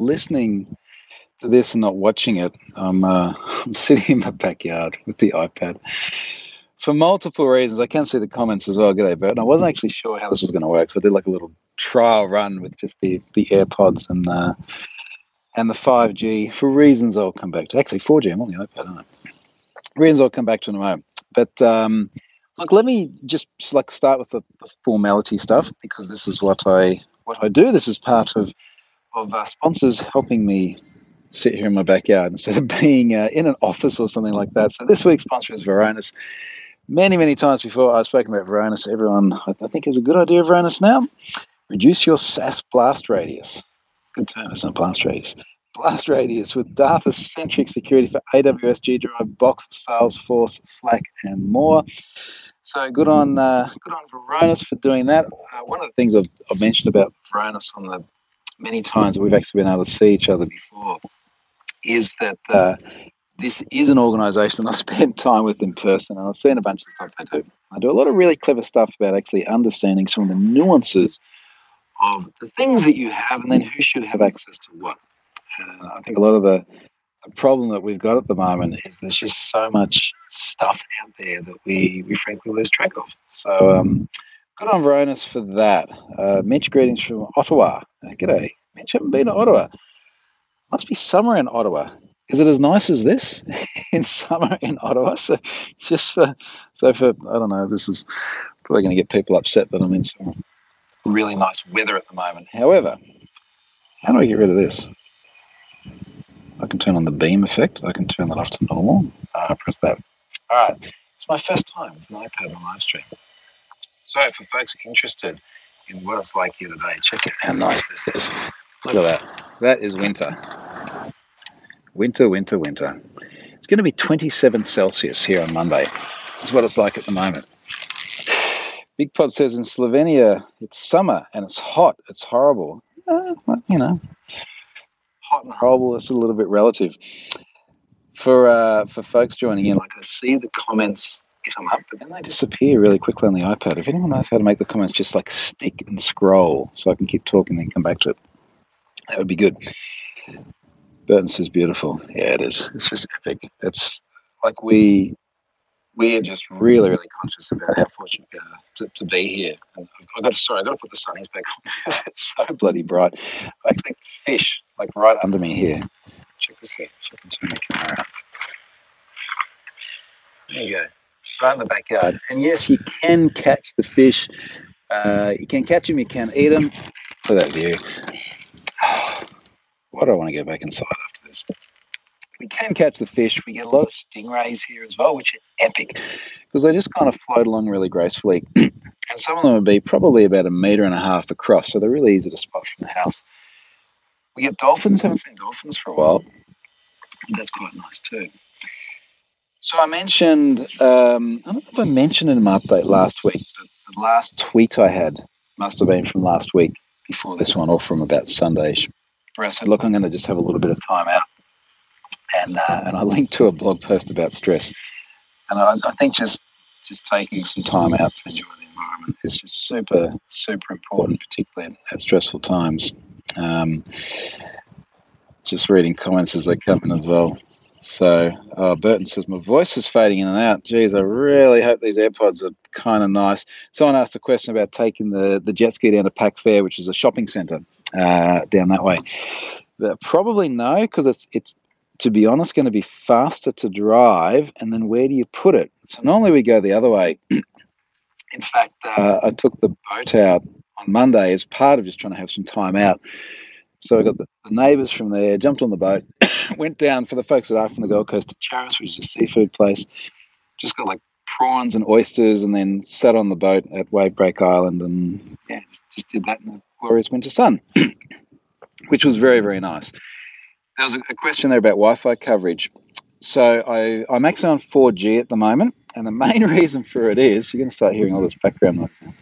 listening to this and not watching it, I'm, uh, I'm sitting in my backyard with the iPad for multiple reasons. I can see the comments as well. G'day, Bert. And I wasn't actually sure how this was going to work, so I did like a little trial run with just the the AirPods and uh, and the 5G for reasons I'll come back to. Actually, 4G. I'm on the iPad, aren't I? Reasons I'll come back to in a moment. But um, look, let me just like start with the, the, formality stuff because this is what I what I do. This is part of of uh, sponsors helping me sit here in my backyard instead of being uh, in an office or something like that. So this week's sponsor is Varonis many, many times before I've spoken about Varonis. Everyone, I think, has a good idea of Varonis now. Reduce your SaaS blast radius. Good term, isn't? Blast radius. Blast radius with data centric security for AWS, G Drive, Box, Salesforce, Slack, and more. So good on uh, good on Varonis for doing that. Uh, one of the things I've, I've mentioned about Varonis on the many times we've actually been able to see each other before is that uh, this is an organisation I spend time with in person, and I've seen a bunch of stuff they do. I do a lot of really clever stuff about actually understanding some of the nuances of the things that you have, and then who should have access to what. I think a lot of the, the problem that we've got at the moment is there's just so much stuff out there that we, we frankly lose track of. So, um, good on Varonis for that. Uh, Mitch, greetings from Ottawa. Uh, g'day. Mitch, haven't been to Ottawa. Must be summer in Ottawa is it as nice as this in summer in Ottawa? So just for so for I don't know, this is probably going to get people upset that I'm in some really nice weather at the moment. However, how do I get rid of this? I can turn on the beam effect. I can turn that off to normal. Uh, press that. All right. It's my first time with an iPad on live stream. So for folks interested in what it's like here today, check out how nice this is. Look at that. That is winter. Winter, winter, winter. It's going to be 27 Celsius here on Monday. That's what it's like at the moment. Big Pod says in Slovenia it's summer and it's hot. It's horrible. Uh, you know, hot and horrible is a little bit relative. For uh, for folks joining in, like I see the comments come up, but then they disappear really quickly on the iPad. If anyone knows how to make the comments just like stick and scroll, so I can keep talking, then come back to it, that would be good. Burton says beautiful. Yeah, it is. It's just epic. It's like we we are just really, really conscious about how fortunate we are to, to be here. I got to, sorry, I got to put the sunnies back on it's so bloody bright. I actually fish like right under me here. Check this out. If I turn the camera up. There you go. Right in the backyard. And yes, you can catch the fish. Uh, you can catch them. You can eat them. For that view. Why do I want to go back inside after this? We can catch the fish. We get a lot of stingrays here as well, which are epic because they just kind of float along really gracefully. and some of them would be probably about a meter and a half across, so they're really easy to spot from the house. We get dolphins. Haven't seen dolphins for a while. That's quite nice too. So I mentioned, um, I don't know if I mentioned in my update last week, but the last tweet I had must have been from last week before this one, or from about Sunday where I said, look, I'm going to just have a little bit of time out. And, uh, and I linked to a blog post about stress. And I, I think just just taking some time out to enjoy the environment is just super, super important, particularly at stressful times. Um, just reading comments as they come in as well. So, uh, Burton says, My voice is fading in and out. Geez, I really hope these AirPods are kind of nice. Someone asked a question about taking the, the jet ski down to Pac Fair, which is a shopping centre uh, down that way. But probably no, because it's it's to be honest going to be faster to drive. And then where do you put it? So normally we go the other way. In fact, uh, I took the boat out on Monday as part of just trying to have some time out. So I got the, the neighbours from there, jumped on the boat, went down for the folks that are from the Gold Coast to Charis, which is a seafood place. Just got like prawns and oysters, and then sat on the boat at Wavebreak Island, and yeah, just, just did that in the glorious winter sun, which was very very nice. There was a, a question there about Wi-Fi coverage. So I, I'm actually on 4G at the moment, and the main reason for it is you're going to start hearing all this background noise. Now.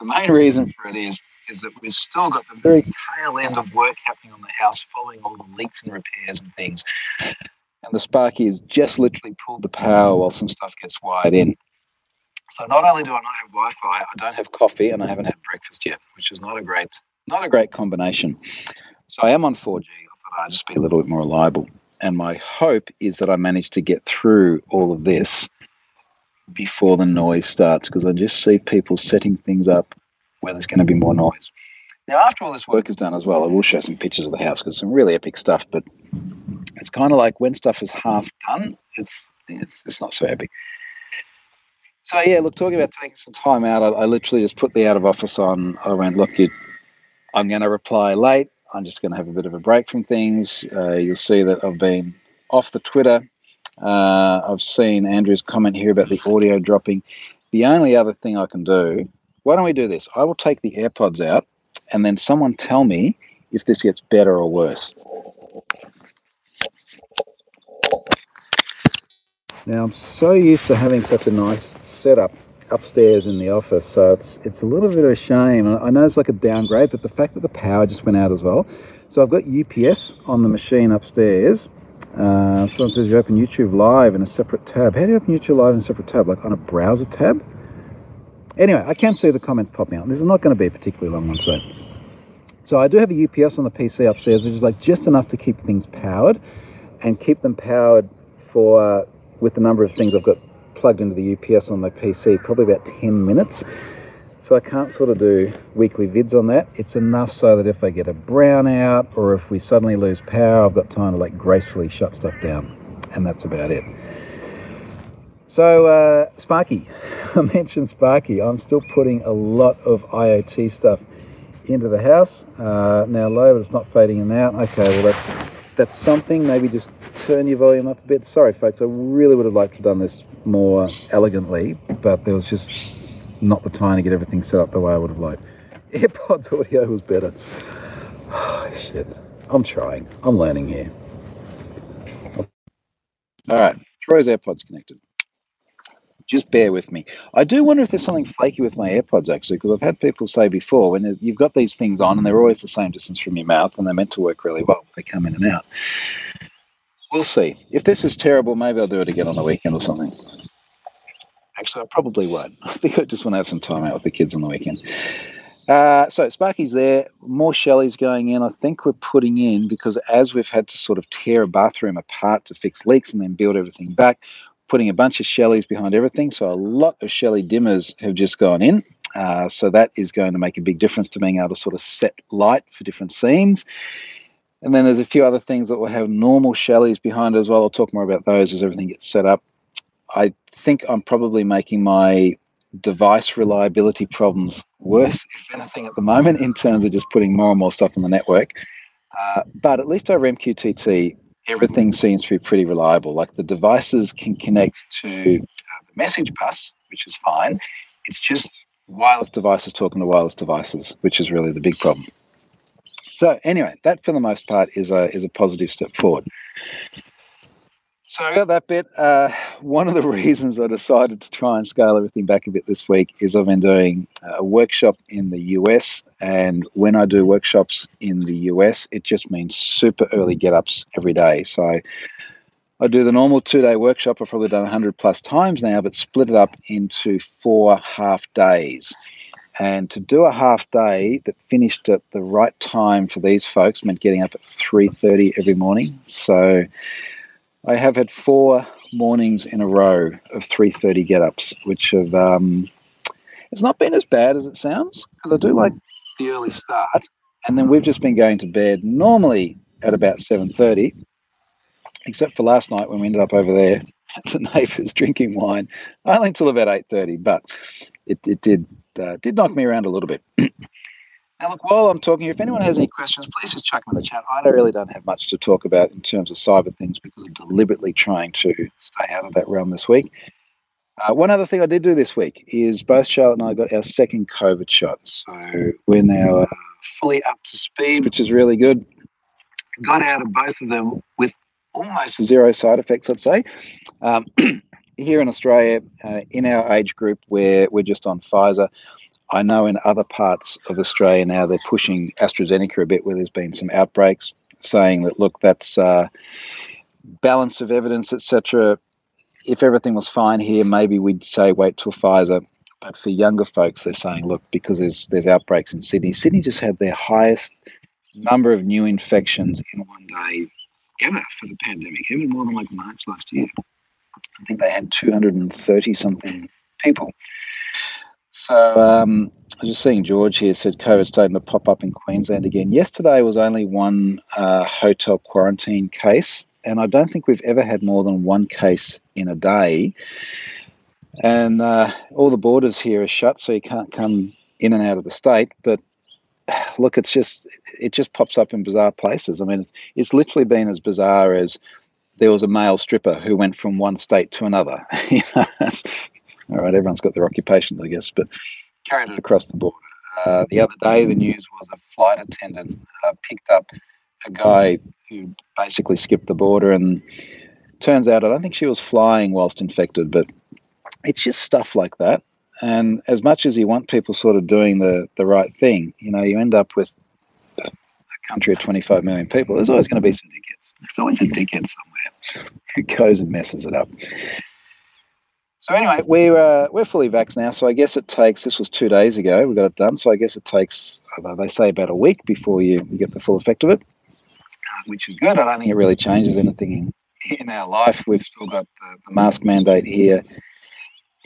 The main reason for it is is that we've still got the very tail end of work happening on the house following all the leaks and repairs and things. And the Sparky has just literally pulled the power while some stuff gets wired in. So not only do I not have Wi-Fi, I don't have coffee and I haven't had breakfast yet, which is not a great not a great combination. So I am on 4G. I thought I'd just be a little bit more reliable. And my hope is that I manage to get through all of this before the noise starts because I just see people setting things up where there's going to be more noise. Now, after all this work is done as well, I will show some pictures of the house because some really epic stuff. But it's kind of like when stuff is half done, it's it's it's not so epic. So yeah, look, talking about taking some time out, I, I literally just put the out of office on. I went, look, you, I'm going to reply late. I'm just going to have a bit of a break from things. Uh, you'll see that I've been off the Twitter. Uh, I've seen Andrew's comment here about the audio dropping. The only other thing I can do, why don't we do this? I will take the AirPods out and then someone tell me if this gets better or worse. Now I'm so used to having such a nice setup upstairs in the office, so it's it's a little bit of a shame. I know it's like a downgrade, but the fact that the power just went out as well. So I've got UPS on the machine upstairs. Uh, someone says you open YouTube Live in a separate tab. How do you open YouTube Live in a separate tab? Like on a browser tab? Anyway, I can see the comments popping out. This is not going to be a particularly long one today. So I do have a UPS on the PC upstairs, which is like just enough to keep things powered and keep them powered for with the number of things I've got plugged into the UPS on my PC, probably about 10 minutes. So I can't sort of do weekly vids on that. It's enough so that if I get a brownout or if we suddenly lose power, I've got time to like gracefully shut stuff down. And that's about it. So uh, Sparky, I mentioned Sparky. I'm still putting a lot of IoT stuff into the house. Uh, now low, but it's not fading in out. Okay, well that's that's something. Maybe just turn your volume up a bit. Sorry, folks. I really would have liked to have done this more elegantly, but there was just not the time to get everything set up the way I would have liked. AirPods audio was better. Oh, shit. I'm trying. I'm learning here. All right. Troy's AirPods connected. Just bear with me. I do wonder if there's something flaky with my AirPods actually, because I've had people say before when you've got these things on and they're always the same distance from your mouth and they're meant to work really well, they come in and out. We'll see. If this is terrible, maybe I'll do it again on the weekend or something. Actually, I probably won't. I think I just want to have some time out with the kids on the weekend. Uh, so Sparky's there, more Shelly's going in. I think we're putting in because as we've had to sort of tear a bathroom apart to fix leaks and then build everything back, putting a bunch of Shellys behind everything. So a lot of Shelly dimmers have just gone in. Uh, so that is going to make a big difference to being able to sort of set light for different scenes. And then there's a few other things that will have normal Shellys behind as well. I'll talk more about those as everything gets set up. I think I'm probably making my device reliability problems worse, if anything, at the moment, in terms of just putting more and more stuff on the network. Uh, but at least over MQTT, everything seems to be pretty reliable. Like the devices can connect to uh, the message bus, which is fine. It's just wireless devices talking to wireless devices, which is really the big problem. So anyway, that for the most part is a is a positive step forward. So I got that bit. Uh, one of the reasons I decided to try and scale everything back a bit this week is I've been doing a workshop in the US, and when I do workshops in the US, it just means super early get ups every day. So I do the normal two day workshop. I've probably done 100 plus times now, but split it up into four half days. And to do a half day that finished at the right time for these folks meant getting up at 3.30 every morning. So I have had four mornings in a row of 3.30 get-ups, which have, um, it's not been as bad as it sounds, because I do like the early start. And then we've just been going to bed normally at about 7.30, except for last night when we ended up over there at the neighbours drinking wine, only until about 8.30, but it, it did uh, did knock me around a little bit. now, look, while I'm talking here, if anyone has any questions, please just chuck them in the chat. I really don't have much to talk about in terms of cyber things because I'm deliberately trying to stay out of that realm this week. Uh, one other thing I did do this week is both Charlotte and I got our second COVID shot. So we're now uh, fully up to speed, which is really good. Got out of both of them with almost zero side effects, I'd say. Um, here in Australia, uh, in our age group, where we're just on Pfizer. I know in other parts of Australia now they're pushing AstraZeneca a bit, where there's been some outbreaks, saying that look, that's uh, balance of evidence, etc. If everything was fine here, maybe we'd say wait till Pfizer. But for younger folks, they're saying, look, because there's there's outbreaks in Sydney. Sydney just had their highest number of new infections in one day ever for the pandemic, even more than like March last year. I think they had 230 something people. So um, I was just seeing George here said COVID starting to pop up in Queensland again. Yesterday was only one uh, hotel quarantine case, and I don't think we've ever had more than one case in a day. And uh, all the borders here are shut, so you can't come in and out of the state. But look, it's just it just pops up in bizarre places. I mean, it's it's literally been as bizarre as there was a male stripper who went from one state to another. all right, everyone's got their occupations, I guess, but carried it across the border. Uh, the other day, the news was a flight attendant uh, picked up a guy who basically skipped the border, and turns out I don't think she was flying whilst infected, but it's just stuff like that. And as much as you want people sort of doing the, the right thing, you know, you end up with a country of 25 million people. There's always going to be some dickheads. There's always a dickhead somewhere who goes and messes it up. So anyway, we're uh, we're fully vaxxed now. So I guess it takes. This was two days ago. We got it done. So I guess it takes. They say about a week before you, you get the full effect of it, which is good. I don't think it really changes anything in, in our life. We've still got the, the mask mandate here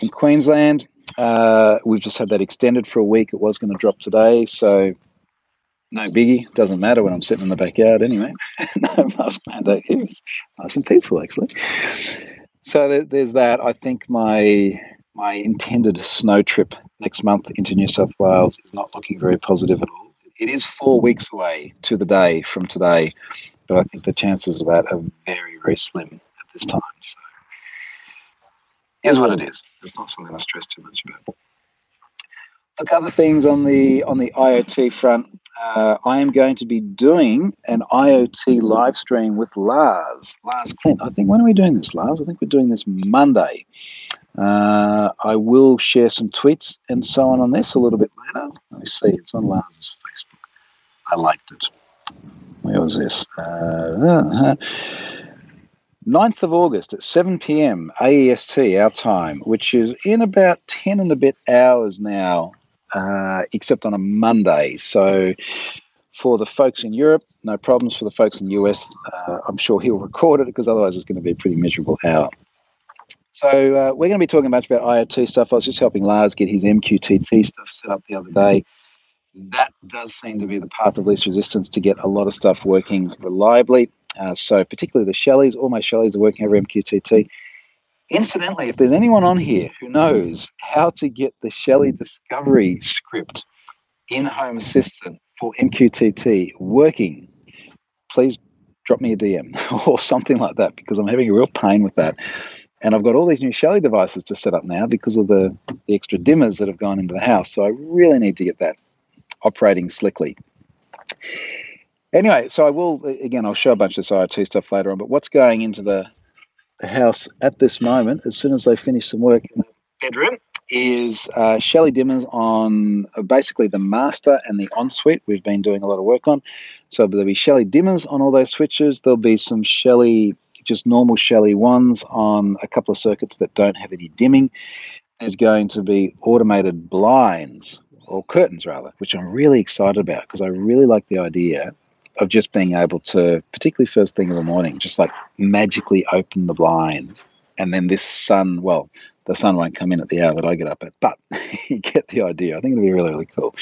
in Queensland. Uh, we've just had that extended for a week. It was going to drop today, so no biggie. Doesn't matter when I'm sitting in the backyard anyway. no mask mandate here. It's nice and peaceful, actually. So there's that. I think my my intended snow trip next month into New South Wales is not looking very positive at all. It is four weeks away to the day from today, but I think the chances of that are very, very slim at this time. So here's what it is. It's not something I stress too much about. Look, other things on the on the IoT front. Uh, I am going to be doing an IoT live stream with Lars, Lars Klint, I think when are we doing this, Lars? I think we're doing this Monday. Uh, I will share some tweets and so on on this a little bit later. Let me see. It's on Lars's Facebook. I liked it. Where was this? Uh, 9th of August at 7 p.m. AEST, our time, which is in about 10 and a bit hours now uh, except on a Monday. So for the folks in Europe, no problems. For the folks in the US, uh, I'm sure he'll record it because otherwise it's going to be a pretty miserable hour. So uh, we're going to be talking much about IoT stuff. I was just helping Lars get his MQTT stuff set up the other day. That does seem to be the path of least resistance to get a lot of stuff working reliably. Uh, so particularly the Shellys, all my Shellys are working over MQTT. Incidentally, if there's anyone on here who knows how to get the Shelly Discovery script in Home Assistant for MQTT working, please drop me a DM or something like that because I'm having a real pain with that. And I've got all these new Shelly devices to set up now because of the, the extra dimmers that have gone into the house. So I really need to get that operating slickly. Anyway, so I will, again, I'll show a bunch of this IoT stuff later on, but what's going into the house at this moment, as soon as they finish some work in the bedroom, is uh, Shelly dimmers on uh, basically the master and the ensuite. We've been doing a lot of work on. So there'll be Shelly dimmers on all those switches. There'll be some Shelly, just normal Shelly ones on a couple of circuits that don't have any dimming. There's going to be automated blinds or curtains rather, which I'm really excited about because I really like the idea of just being able to, particularly first thing in the morning, just like magically open the blind. And then this sun, well, the sun won't come in at the hour that I get up at, but you get the idea. I think it'll be really, really cool.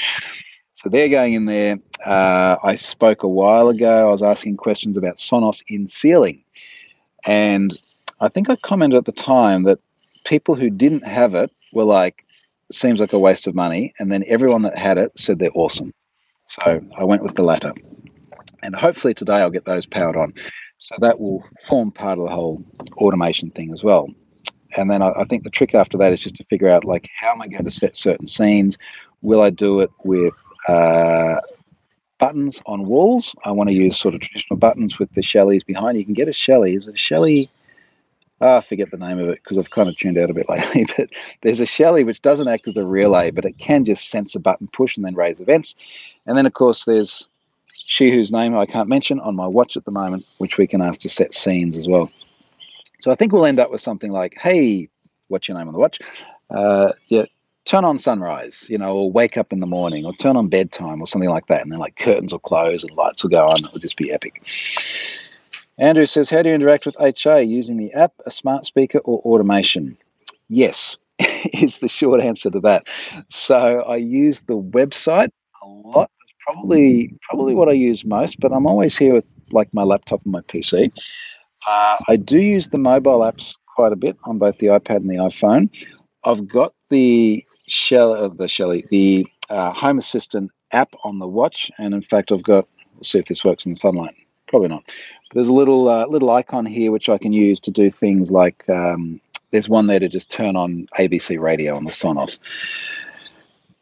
So they're going in there. Uh, I spoke a while ago. I was asking questions about Sonos in ceiling. And I think I commented at the time that people who didn't have it were like, seems like a waste of money. And then everyone that had it said they're awesome. So I went with the latter and hopefully today I'll get those powered on. So that will form part of the whole automation thing as well. And then I, I, think the trick after that is just to figure out like how am I going to set certain scenes? Will I do it with uh, buttons on walls? I want to use sort of traditional buttons with the Shellys behind. You can get a Shelly. Is it a Shelly? Oh, I forget the name of it because I've kind of tuned out a bit lately. But there's a Shelly which doesn't act as a relay, but it can just sense a button push and then raise events. And then, of course, there's she whose name I can't mention on my watch at the moment, which we can ask to set scenes as well. So I think we'll end up with something like, "Hey, what's your name on the watch? Uh, yeah, turn on sunrise, you know, or wake up in the morning, or turn on bedtime, or something like that, and then like curtains will close and lights will go on. It will just be epic. Andrew says, "How do you interact with HA using the app, a smart speaker, or automation?" Yes, is the short answer to that. So I use the website a lot. Probably probably what I use most, but I'm always here with like my laptop and my PC. Uh, I do use the mobile apps quite a bit on both the iPad and the iPhone. I've got the Shell of uh, the Shelly, the uh, Home Assistant app on the watch, and in fact, I've got. We'll see if this works in the sunlight. Probably not. But there's a little uh, little icon here which I can use to do things like um, there's one there to just turn on ABC radio on the Sonos.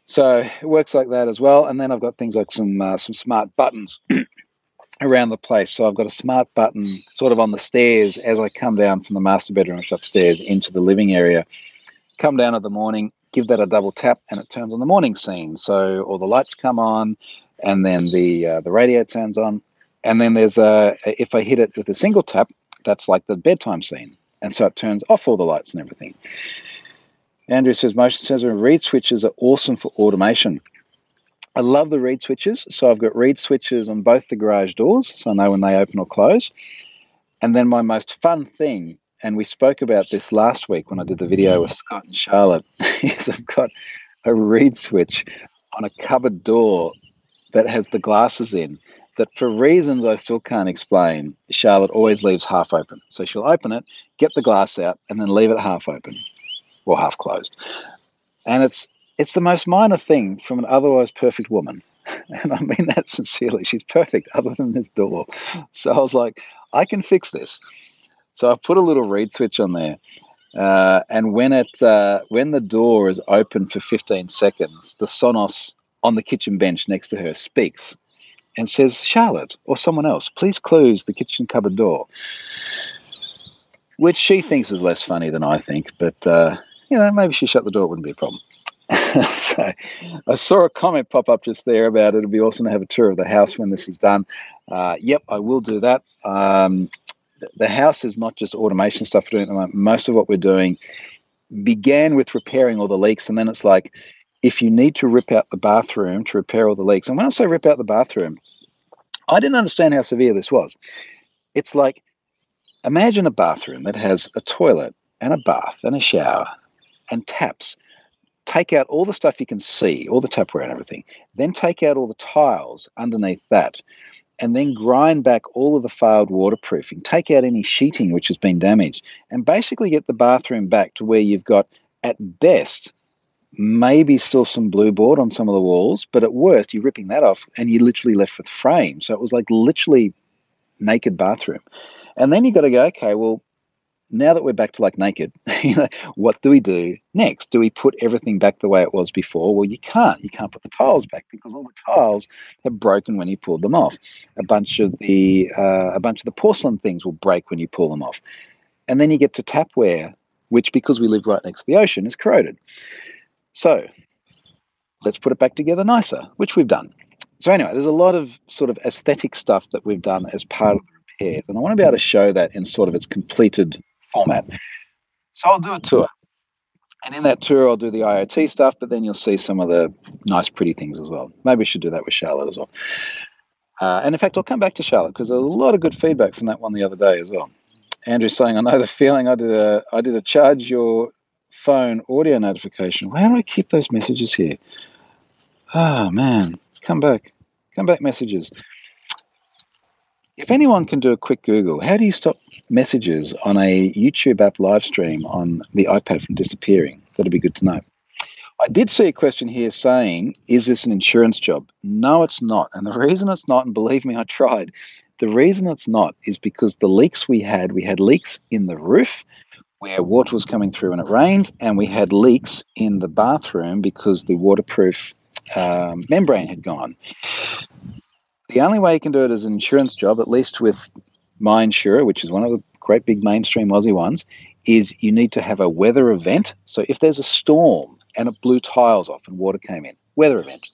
So it works like that as well. And then I've got things like some uh, some smart buttons around the place. So I've got a smart button sort of on the stairs as I come down from the master bedroom upstairs into the living area. Come down in the morning, give that a double tap, and it turns on the morning scene. So all the lights come on, and then the uh, the radio turns on, and then there's a if I hit it with a single tap, that's like the bedtime scene, and so it turns off all the lights and everything. Andrew says motion sensor and reed switches are awesome for automation. I love the reed switches. So I've got reed switches on both the garage doors, so I know when they open or close. And then my most fun thing, and we spoke about this last week when I did the video with Scott and Charlotte, is I've got a reed switch on a cupboard door that has the glasses in that for reasons I still can't explain, Charlotte always leaves half open. So she'll open it, get the glass out, and then leave it half open or half closed. And it's it's the most minor thing from an otherwise perfect woman. And I mean that sincerely. She's perfect other than this door. So I was like, I can fix this. So I put a little reed switch on there. Uh, and when it uh, when the door is open for 15 seconds, the Sonos on the kitchen bench next to her speaks and says, Charlotte or someone else, please close the kitchen cupboard door. Which she thinks is less funny than I think, but uh, you know, maybe she shut the door, it wouldn't be a problem. so I saw a comment pop up just there about it'd be awesome to have a tour of the house when this is done. Uh, yep, I will do that. Um, the house is not just automation stuff we're doing at the moment. Most of what we're doing began with repairing all the leaks, and then it's like if you need to rip out the bathroom to repair all the leaks. And when I say rip out the bathroom, I didn't understand how severe this was. It's like imagine a bathroom that has a toilet and a bath and a shower and taps take out all the stuff you can see, all the tapware and everything, then take out all the tiles underneath that, and then grind back all of the failed waterproofing, take out any sheeting which has been damaged, and basically get the bathroom back to where you've got, at best, maybe still some blue board on some of the walls, but at worst, you're ripping that off and you're literally left with frame. So it was like literally naked bathroom. And then you've got to go, okay, well, now that we're back to like naked, you know, what do we do next? Do we put everything back the way it was before? Well, you can't. You can't put the tiles back because all the tiles have broken when you pulled them off. A bunch of the uh, a bunch of the porcelain things will break when you pull them off, and then you get to tapware, which because we live right next to the ocean is corroded. So let's put it back together nicer, which we've done. So anyway, there's a lot of sort of aesthetic stuff that we've done as part of the repairs, and I want to be able to show that in sort of its completed format. So I'll do a tour. And in that tour, I'll do the IoT stuff, but then you'll see some of the nice, pretty things as well. Maybe we should do that with Charlotte as well. Uh, and in fact, I'll come back to Charlotte because a lot of good feedback from that one the other day as well. Andrew's saying, "I know the feeling. I did a I did a charge your phone audio notification. Why do I keep those messages here? Ah, oh, man, come back, come back, messages. If anyone can do a quick Google, how do you stop messages on a YouTube app live stream on the iPad from disappearing? That'd be good to know. I did see a question here saying, is this an insurance job? No, it's not. And the reason it's not, and believe me, I tried, the reason it's not is because the leaks we had, we had leaks in the roof where water was coming through when it rained, and we had leaks in the bathroom because the waterproof um, membrane had gone the only way you can do it as an insurance job, at least with my insurer, which is one of the great big mainstream Aussie ones, is you need to have a weather event. So if there's a storm and it blew tiles off and water came in, weather event.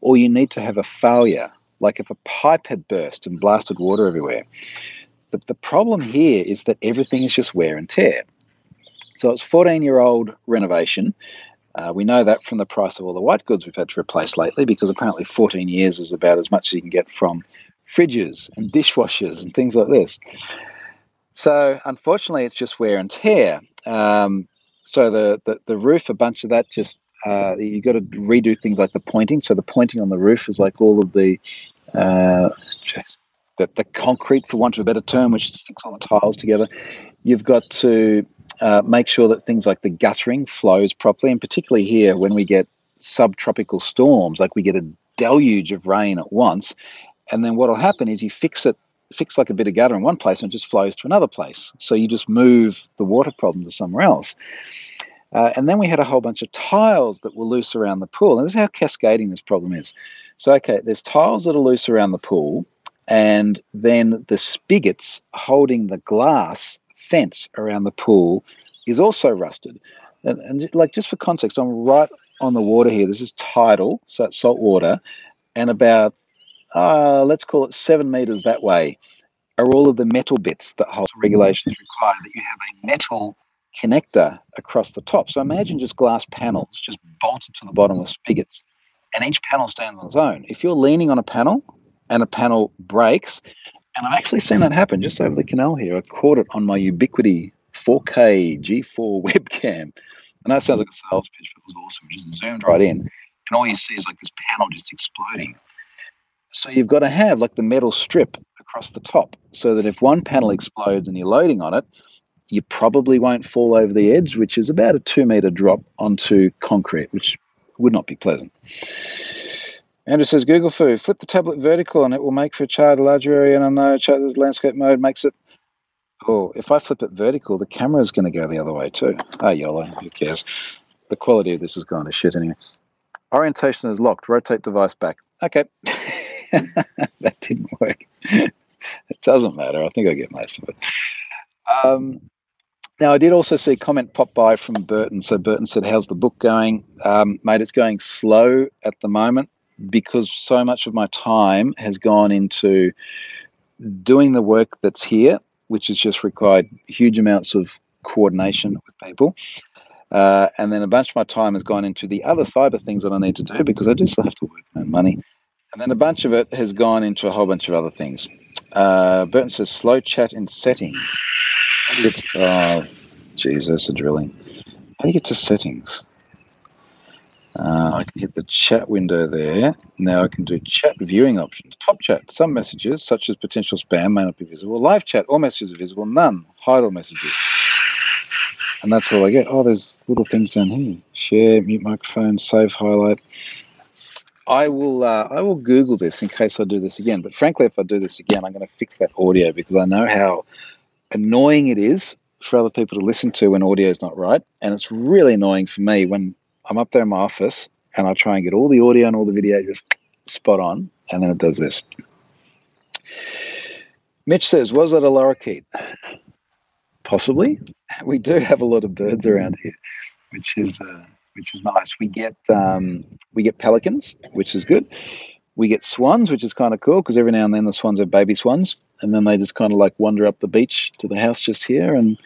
Or you need to have a failure, like if a pipe had burst and blasted water everywhere. But the problem here is that everything is just wear and tear. So it's 14 year old renovation. Uh, we know that from the price of all the white goods we've had to replace lately, because apparently 14 years is about as much as you can get from fridges and dishwashers and things like this. So unfortunately, it's just wear and tear. Um, so the, the, the roof, a bunch of that just uh, you got to redo things like the pointing. So the pointing on the roof is like all of the uh, the, the concrete, for want of a better term, which sticks all the tiles together. You've got to uh, make sure that things like the guttering flows properly, and particularly here when we get subtropical storms, like we get a deluge of rain at once, and then what'll happen is you fix it, fix like a bit of gutter in one place, and it just flows to another place. So you just move the water problem to somewhere else. Uh, and then we had a whole bunch of tiles that were loose around the pool. And this is how cascading this problem is. So, okay, there's tiles that are loose around the pool, and then the spigots holding the glass fence around the pool is also rusted. And, and like just for context, I'm right on the water here. This is tidal, so it's salt water, and about uh, let's call it seven meters that way are all of the metal bits that hold regulations require that you have a metal connector across the top. So imagine just glass panels just bolted to the bottom with spigots, and each panel stands on its own. If you're leaning on a panel and a panel breaks, and I've actually seen that happen just over the canal here. I caught it on my Ubiquiti 4K G4 webcam. I know it sounds like a sales pitch, but it was awesome. Just zoomed right in, and all you see is like this panel just exploding. So you've got to have like the metal strip across the top so that if one panel explodes and you're loading on it, you probably won't fall over the edge, which is about a two meter drop onto concrete, which would not be pleasant. Andrew says Google Fu, flip the tablet vertical and it will make for a chart a larger area. And I know chart landscape mode makes it. Oh, if I flip it vertical, the camera is going to go the other way too. Ah, YOLO, who cares? The quality of this has gone to shit anyway. Orientation is locked. Rotate device back. Okay. that didn't work. it doesn't matter. I think I get most of it. Um, now, I did also see a comment pop by from Burton. So Burton said, "How's the book going, um, mate? It's going slow at the moment because so much of my time has gone into doing the work that's here, which has just required huge amounts of coordination with people." Uh, and then a bunch of my time has gone into the other cyber things that I need to do because I do still have to work and money. And then a bunch of it has gone into a whole bunch of other things. Uh, Burton says slow chat in settings. It's oh, Jesus, a drilling. How do you get to settings? Uh, I can hit the chat window there. Now I can do chat viewing options. Top chat. Some messages, such as potential spam, may not be visible. Live chat. All messages are visible. None. Hide all messages. And that's all I get. Oh, there's little things down here. Share, mute microphone, save highlight. I will. Uh, I will Google this in case I do this again. But frankly, if I do this again, I'm going to fix that audio because I know how annoying it is for other people to listen to when audio is not right. And it's really annoying for me when I'm up there in my office and I try and get all the audio and all the video just spot on, and then it does this. Mitch says, Was that a lorikeet? Possibly. We do have a lot of birds around here, which is uh, which is nice. We get um, we get pelicans, which is good we get swans, which is kind of cool because every now and then the swans are baby swans, and then they just kind of like wander up the beach to the house just here and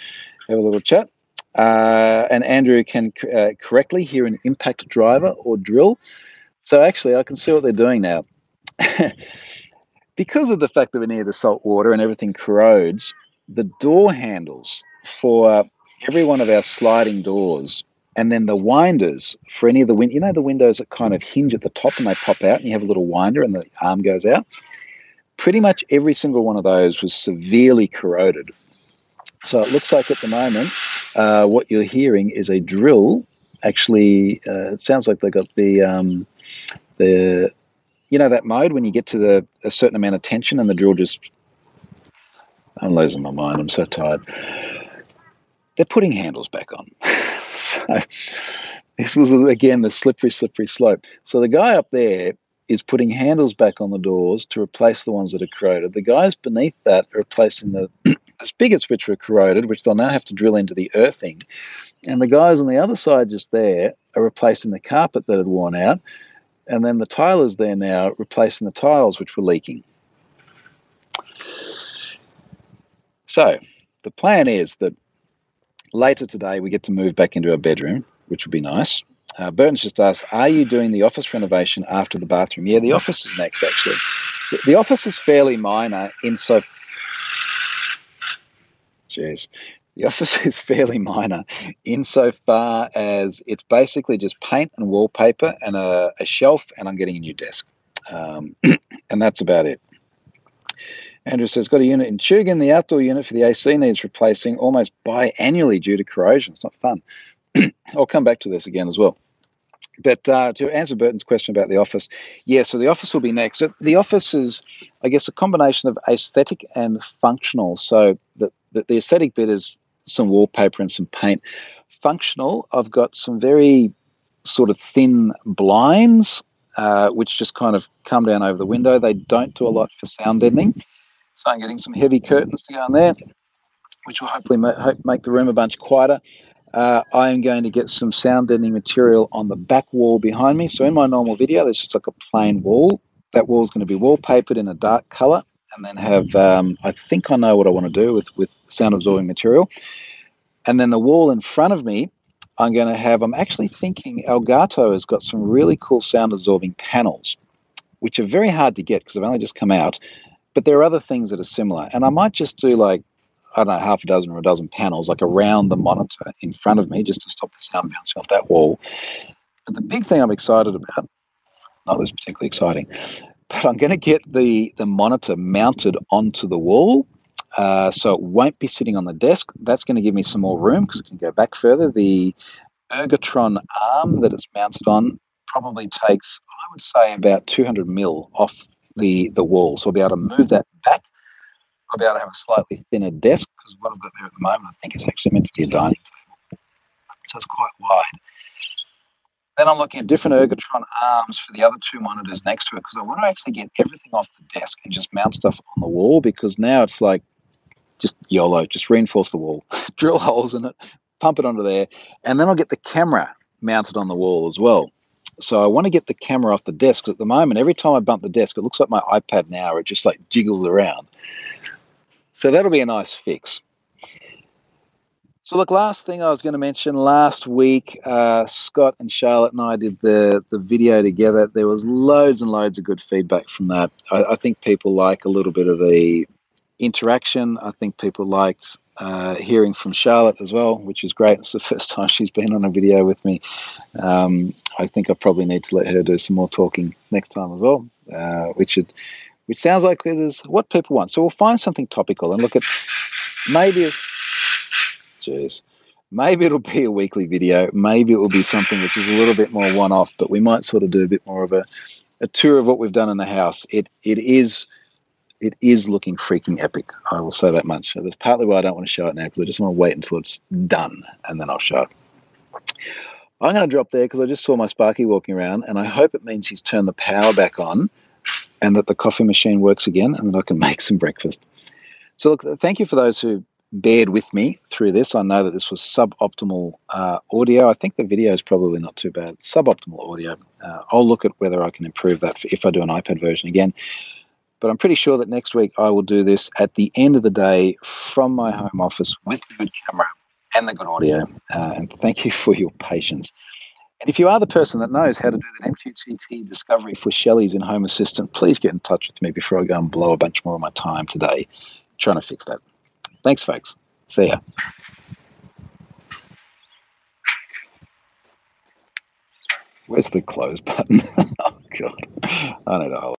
have a little chat. Uh, and Andrew can uh, correctly hear an impact driver or drill. So actually, I can see what they're doing now. because of the fact that we're near the salt water and everything corrodes, the door handles for every one of our sliding doors and then the winders for any of the wind you know the windows that kind of hinge at the top and they pop out and you have a little winder and the arm goes out pretty much every single one of those was severely corroded so it looks like at the moment uh, what you're hearing is a drill. Actually uh, it sounds like they got the um, the you know that mode when you get to the a certain amount of tension and the drill just i'm losing my mind. I'm so tired. They're putting handles back on. So this was again the slippery, slippery slope. So the guy up there is putting handles back on the doors to replace the ones that are corroded. The guys beneath that are replacing the, the spigots which were corroded, which they'll now have to drill into the earthing. And the guys on the other side just there are replacing the carpet that had worn out. And then the tilers there now replacing the tiles which were leaking. So the plan is that later today we get to move back into our bedroom, which would be nice. Uh, Burton's just asked, "Are you doing the office renovation after the bathroom?" Yeah, the office is next. Actually, the, the office is fairly minor in so. Jeez, the office is fairly minor insofar as it's basically just paint and wallpaper and a, a shelf, and I'm getting a new desk, um, and that's about it. Andrew says, got a unit in Chugan. The outdoor unit for the AC needs replacing almost biannually due to corrosion. It's not fun. I'll come back to this again as well. But uh, to answer Burton's question about the office, yeah, so the office will be next. The office is, I guess, a combination of aesthetic and functional. So the, the, the aesthetic bit is some wallpaper and some paint. Functional, I've got some very sort of thin blinds, uh, which just kind of come down over the window. They don't do a lot for sound deadening. So I'm getting some heavy curtains to go in there, which will hopefully make the room a bunch quieter. Uh, I am going to get some sound deadening material on the back wall behind me. So in my normal video, there's just like a plain wall. That wall is going to be wallpapered in a dark color and then have, um, I think I know what I want to do with, with sound absorbing material. And then the wall in front of me, I'm going to have, I'm actually thinking Elgato has got some really cool sound absorbing panels, which are very hard to get because they've only just come out. But there are other things that are similar. And I might just do like, I don't know, half a dozen or a dozen panels, like around the monitor in front of me, just to stop the sound bouncing off that wall. But the big thing I'm excited about, not this particularly exciting, but I'm going to get the, the monitor mounted onto the wall. Uh, so it won't be sitting on the desk. That's going to give me some more room because it can go back further. The Ergotron arm that it's mounted on probably takes, I would say, about 200 mil off the, the wall. So I'll be able to move that back. I'll be able to have a slightly thinner desk because what I've got there at the moment, I think, is actually meant to be a dining table. So it's quite wide. Then I'm looking at different Ergotron arms for the other two monitors next to it because I want to actually get everything off the desk and just mount stuff on the wall because now it's like just YOLO, just reinforce the wall, drill holes in it, pump it onto there, and then I'll get the camera mounted on the wall as well. So I want to get the camera off the desk. At the moment, every time I bump the desk, it looks like my iPad now. It just like jiggles around. So that'll be a nice fix. So look, last thing I was going to mention last week, uh, Scott and Charlotte and I did the the video together. There was loads and loads of good feedback from that. I, I think people like a little bit of the interaction. I think people liked uh, hearing from Charlotte as well, which is great. It's the first time she's been on a video with me. Um, I think I probably need to let her do some more talking next time as well, uh, which it, which sounds like is what people want. So we'll find something topical and look at maybe. Jeez. Maybe it'll be a weekly video. Maybe it will be something which is a little bit more one-off, but we might sort of do a bit more of a, a tour of what we've done in the house. It it is it is looking freaking epic. I will say that much. So that's partly why I don't want to show it now because I just want to wait until it's done and then I'll show it. I'm going to drop there because I just saw my Sparky walking around and I hope it means he's turned the power back on and that the coffee machine works again and that I can make some breakfast. So, look, thank you for those who bared with me through this. I know that this was suboptimal uh, audio. I think the video is probably not too bad. Suboptimal audio. Uh, I'll look at whether I can improve that if I do an iPad version again. But I'm pretty sure that next week I will do this at the end of the day from my home office with the good camera and the good audio. Uh, and thank you for your patience. And if you are the person that knows how to do the MQTT discovery for Shelly's in Home Assistant, please get in touch with me before I go and blow a bunch more of my time today trying to fix that. Thanks, folks. See ya. Where's the close button? oh, God. I need a